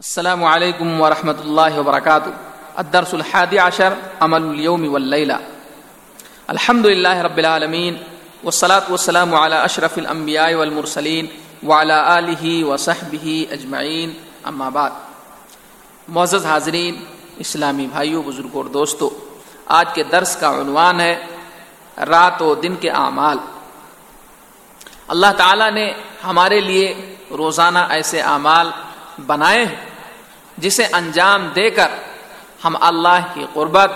السلام علیکم ورحمۃ اللہ وبرکاتہ الدرس الحادی عشر عمل اليوم واللیلہ الحمد للہ رب العالمین والصلاة والسلام على اشرف الانبیاء والمرسلین وعلى آلہ وصحبہ اجمعین اما بعد، معزز حاضرین، اسلامی بھائیوں بزرگوں اور دوستو، آج کے درس کا عنوان ہے، رات و دن کے اعمال. اللہ تعالیٰ نے ہمارے لیے روزانہ ایسے اعمال بنائے ہیں جسے انجام دے کر ہم اللہ کی قربت،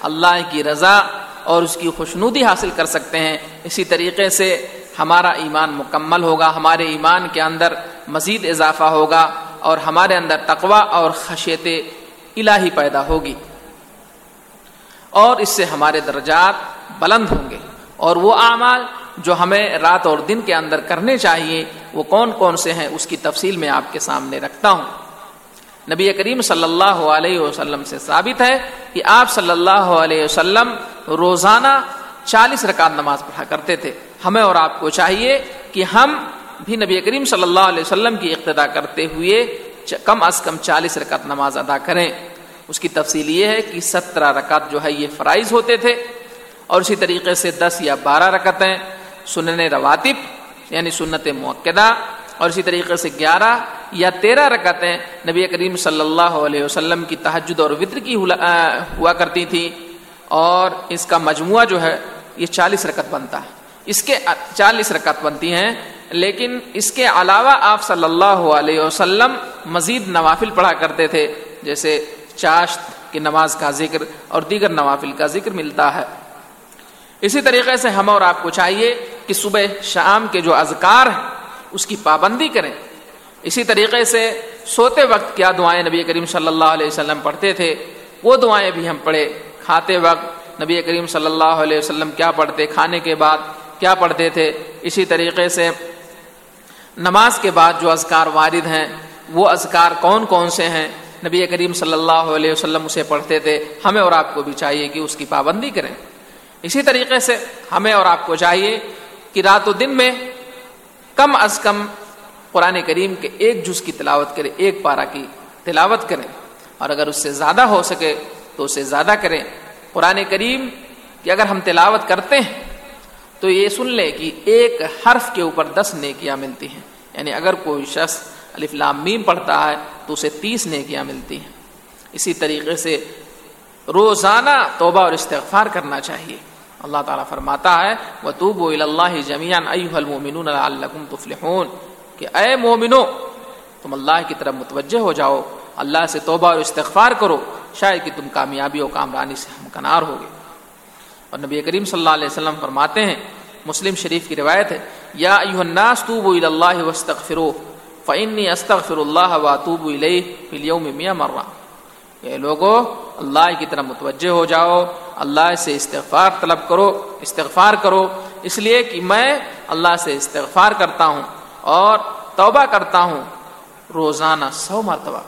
اللہ کی رضا اور اس کی خوشنودی حاصل کر سکتے ہیں۔ اسی طریقے سے ہمارا ایمان مکمل ہوگا، ہمارے ایمان کے اندر مزید اضافہ ہوگا اور ہمارے اندر تقوا اور خشیت الہی پیدا ہوگی۔ اور اس سے ہمارے درجات بلند ہوں گے۔ اور وہ اعمال جو ہمیں رات اور دن کے اندر کرنے چاہیے، وہ کون کون سے ہیں، اس کی تفصیل میں آپ کے سامنے رکھتا ہوں۔ نبی کریم صلی اللہ علیہ وسلم سے ثابت ہے کہ آپ صلی اللہ علیہ وسلم روزانہ چالیس رکعت نماز پڑھا کرتے تھے۔ ہمیں اور آپ کو چاہیے کہ ہم بھی نبی کریم صلی اللہ علیہ وسلم کی اقتدا کرتے ہوئے کم از کم چالیس رکعت نماز ادا کریں۔ اس کی تفصیل یہ ہے کہ سترہ رکعت جو ہے یہ فرائض ہوتے تھے اور اسی طریقے سے دس یا بارہ رکعتیں سنن رواتب یعنی سنت موقع اور اسی طریقے سے گیارہ یا تیرہ رکعتیں نبی کریم صلی اللہ علیہ وسلم کی تحجد اور وطر کی ہوا کرتی تھی اور اس کا مجموعہ جو ہے، یہ چالیس رکعت بنتا ہے۔ اس کے چالیس رکعت بنتی ہیں، لیکن اس کے علاوہ آپ صلی اللہ علیہ وسلم مزید نوافل پڑھا کرتے تھے، جیسے چاشت کی نماز کا ذکر اور دیگر نوافل کا ذکر ملتا ہے۔ اسی طریقے سے ہم اور آپ کو چاہیے کہ صبح شام کے جو اذکار ہیں اس کی پابندی کریں۔ اسی طریقے سے سوتے وقت کیا دعائیں نبی کریم صلی اللہ علیہ وسلم پڑھتے تھے؟ وہ دعائیں بھی ہم پڑھے کھاتے وقت نبی کریم صلی اللہ علیہ وسلم کیا پڑھتے؟ کھانے کے بعد کیا پڑھتے تھے؟ اسی طریقے سے نماز کے بعد جو اذکار وارد ہیں، وہ اذکار کون کون سے ہیں؟ نبی کریم صلی اللہ علیہ وسلم اسے پڑھتے تھے۔ ہمیں اور آپ کو بھی چاہیے کہ اس کی پابندی کریں۔ اسی طریقے سے ہمیں اور آپ کو چاہیے کہ رات و دن میں کم از کم قرآن کریم کے ایک جز کی تلاوت کریں، ایک پارا کی تلاوت کریں۔ اور اگر اس سے زیادہ ہو سکے تو اسے زیادہ کریں۔ قرآن کریم کی اگر ہم تلاوت کرتے ہیں تو یہ سن لیں کہ ایک حرف کے اوپر دس نیکیاں ملتی ہیں۔ یعنی اگر کوئی شخص الف لام میم پڑھتا ہے تو اسے تیس نیکیاں ملتی ہیں۔ اسی طریقے سے روزانہ توبہ اور استغفار کرنا چاہیے۔ اللہ تعالیٰ فرماتا ہے وہ توب و اللہ جمیان المومنون الکم تفلحون۔ کہ اے مومنو، تم اللہ کی طرف متوجہ ہو جاؤ، اللہ سے توبہ اور استغفار کرو، شاید کہ تم کامیابی و کامرانی سے ہمکنار ہوگے۔ اور نبی کریم صلی اللہ علیہ وسلم فرماتے ہیں، مسلم شریف کی روایت ہے، یا ایوہ الناس توبو اللہ واستغفرو فإنی استغفر اللہ واتوبو الیہ فی اليوم میہ مرہ کہ لوگو اللہ کی طرف متوجہ ہو جاؤ، اللہ سے استغفار طلب کرو، استغفار کرو۔ اس لیے کہ میں اللہ سے استغفار کرتا ہوں اور توبہ کرتا ہوں۔ روزانہ سو مرتبہ۔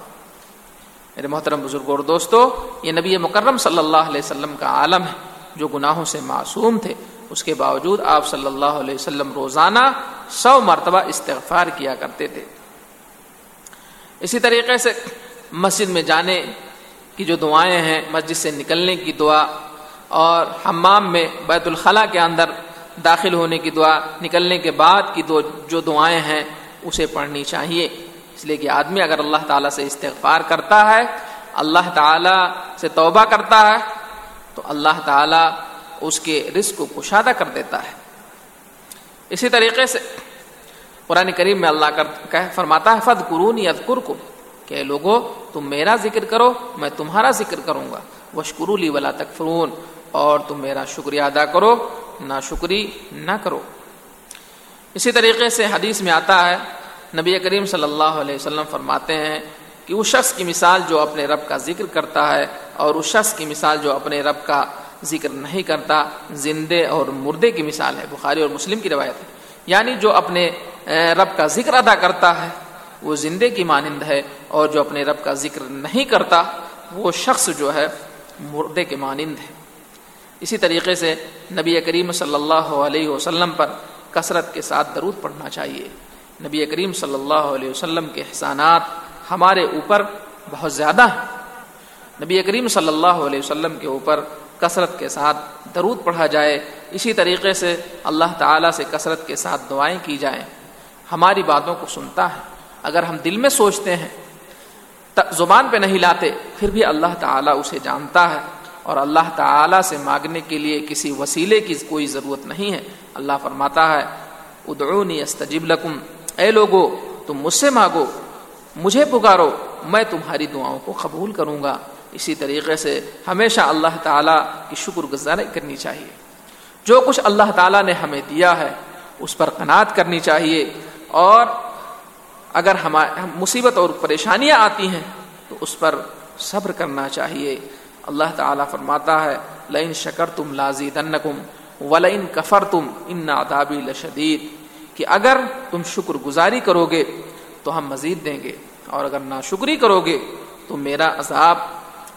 میرے محترم بزرگ اور دوستو، یہ نبی مکرم صلی اللہ علیہ وسلم کا عالم ہے، جو گناہوں سے معصوم تھے۔ اس کے باوجود آپ صلی اللہ علیہ وسلم روزانہ سو مرتبہ استغفار کیا کرتے تھے۔ اسی طریقے سے مسجد میں جانے کی جو دعائیں ہیں مسجد سے نکلنے کی دعا اور حمام میں بیت الخلاء کے اندر داخل ہونے کی دعا، نکلنے کے بعد کی دو، جو دعائیں ہیں اسے پڑھنی چاہیے۔ اس لیے کہ آدمی اگر اللہ تعالیٰ سے استغفار کرتا ہے، اللہ تعالیٰ سے توبہ کرتا ہے، تو اللہ تعالیٰ اس کے رزق کو کشادہ کر دیتا ہے۔ اسی طریقے سے قرآن کریم میں اللہ کر فرماتا ہے فد قرون ید کو کہ لوگوں تم میرا ذکر کرو، میں تمہارا ذکر کروں گا۔ وشکرو لی ولا تکفرون۔ اور تم میرا شکریہ ادا کرو نہ شکری نہ کرو۔ اسی طریقے سے حدیث میں آتا ہے، نبی کریم صلی اللہ علیہ وسلم فرماتے ہیں کہ اس شخص کی مثال جو اپنے رب کا ذکر کرتا ہے اور اس شخص کی مثال جو اپنے رب کا ذکر نہیں کرتا، زندے اور مردے کی مثال ہے۔ بخاری اور مسلم کی روایت ہے۔ یعنی جو اپنے رب کا ذکر ادا کرتا ہے۔ وہ زندے کی مانند ہے اور جو اپنے رب کا ذکر نہیں کرتا، وہ شخص جو ہے مردے کے مانند ہے۔ اسی طریقے سے نبی کریم صلی اللہ علیہ وسلم پر کثرت کے ساتھ درود پڑھنا چاہیے۔ نبی کریم صلی اللہ علیہ وسلم کے احسانات ہمارے اوپر بہت زیادہ ہیں۔ نبی کریم صلی اللہ علیہ وسلم کے اوپر کثرت کے ساتھ درود پڑھا جائے، اسی طریقے سے اللہ تعالیٰ سے کثرت کے ساتھ دعائیں کی جائیں۔ ہماری باتوں کو سنتا ہے۔ اگر ہم دل میں سوچتے ہیں زبان پہ نہیں لاتے، پھر بھی اللہ تعالیٰ اسے جانتا ہے۔ اور اللہ تعالیٰ سے مانگنے کے لیے کسی وسیلے کی کوئی ضرورت نہیں ہے۔ اللہ فرماتا ہے، ادعونی استجب لکم۔ اے لوگو، تم مجھ سے مانگو، مجھے پکارو، میں تمہاری دعاؤں کو قبول کروں گا۔ اسی طریقے سے ہمیشہ اللہ تعالیٰ کی شکر گزاری کرنی چاہیے۔ جو کچھ اللہ تعالیٰ نے ہمیں دیا ہے، اس پر قناعت کرنی چاہیے۔ اور اگر ہمارے مصیبت اور پریشانیاں آتی ہیں، تو اس پر صبر کرنا چاہیے۔ اللہ تعالیٰ فرماتا ہے، لئن شکر تم لازی دنکم ولئن کفر تم ان ادابی لشدید۔ کہ اگر تم شکر گزاری کرو گے تو ہم مزید دیں گے۔ اور اگر نہ شکری کرو گے تو میرا عذاب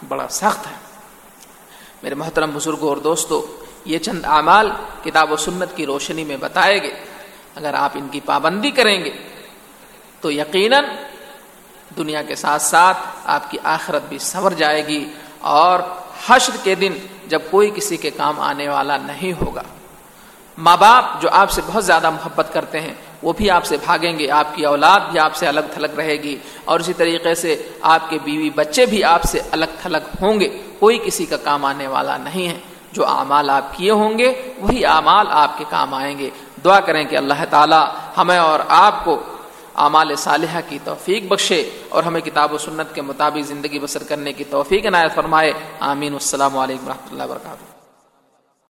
بڑا سخت ہے۔ میرے محترم بزرگوں اور دوستوں، یہ چند اعمال کتاب و سنت کی روشنی میں بتائے گے اگر آپ ان کی پابندی کریں گے تو یقیناً دنیا کے ساتھ ساتھ آپ کی آخرت بھی سنور جائے گی اور حشر کے دن جب کوئی کسی کے کام آنے والا نہیں ہوگا۔ ماں باپ جو آپ سے بہت زیادہ محبت کرتے ہیں، وہ بھی آپ سے بھاگیں گے، آپ کی اولاد بھی آپ سے الگ تھلگ رہے گی اور اسی طریقے سے آپ کے بیوی بچے بھی آپ سے الگ تھلگ ہوں گے۔ کوئی کسی کا کام آنے والا نہیں ہے۔ جو اعمال آپ کیے ہوں گے، وہی اعمال آپ کے کام آئیں گے۔ دعا کریں کہ اللہ تعالیٰ ہمیں اور آپ کو اعمال صالحہ کی توفیق بخشے اور ہمیں کتاب و سنت کے مطابق زندگی بسر کرنے کی توفیق عنایت فرمائے۔ آمین۔ السلام علیکم و رحمۃ اللہ وبرکاتہ۔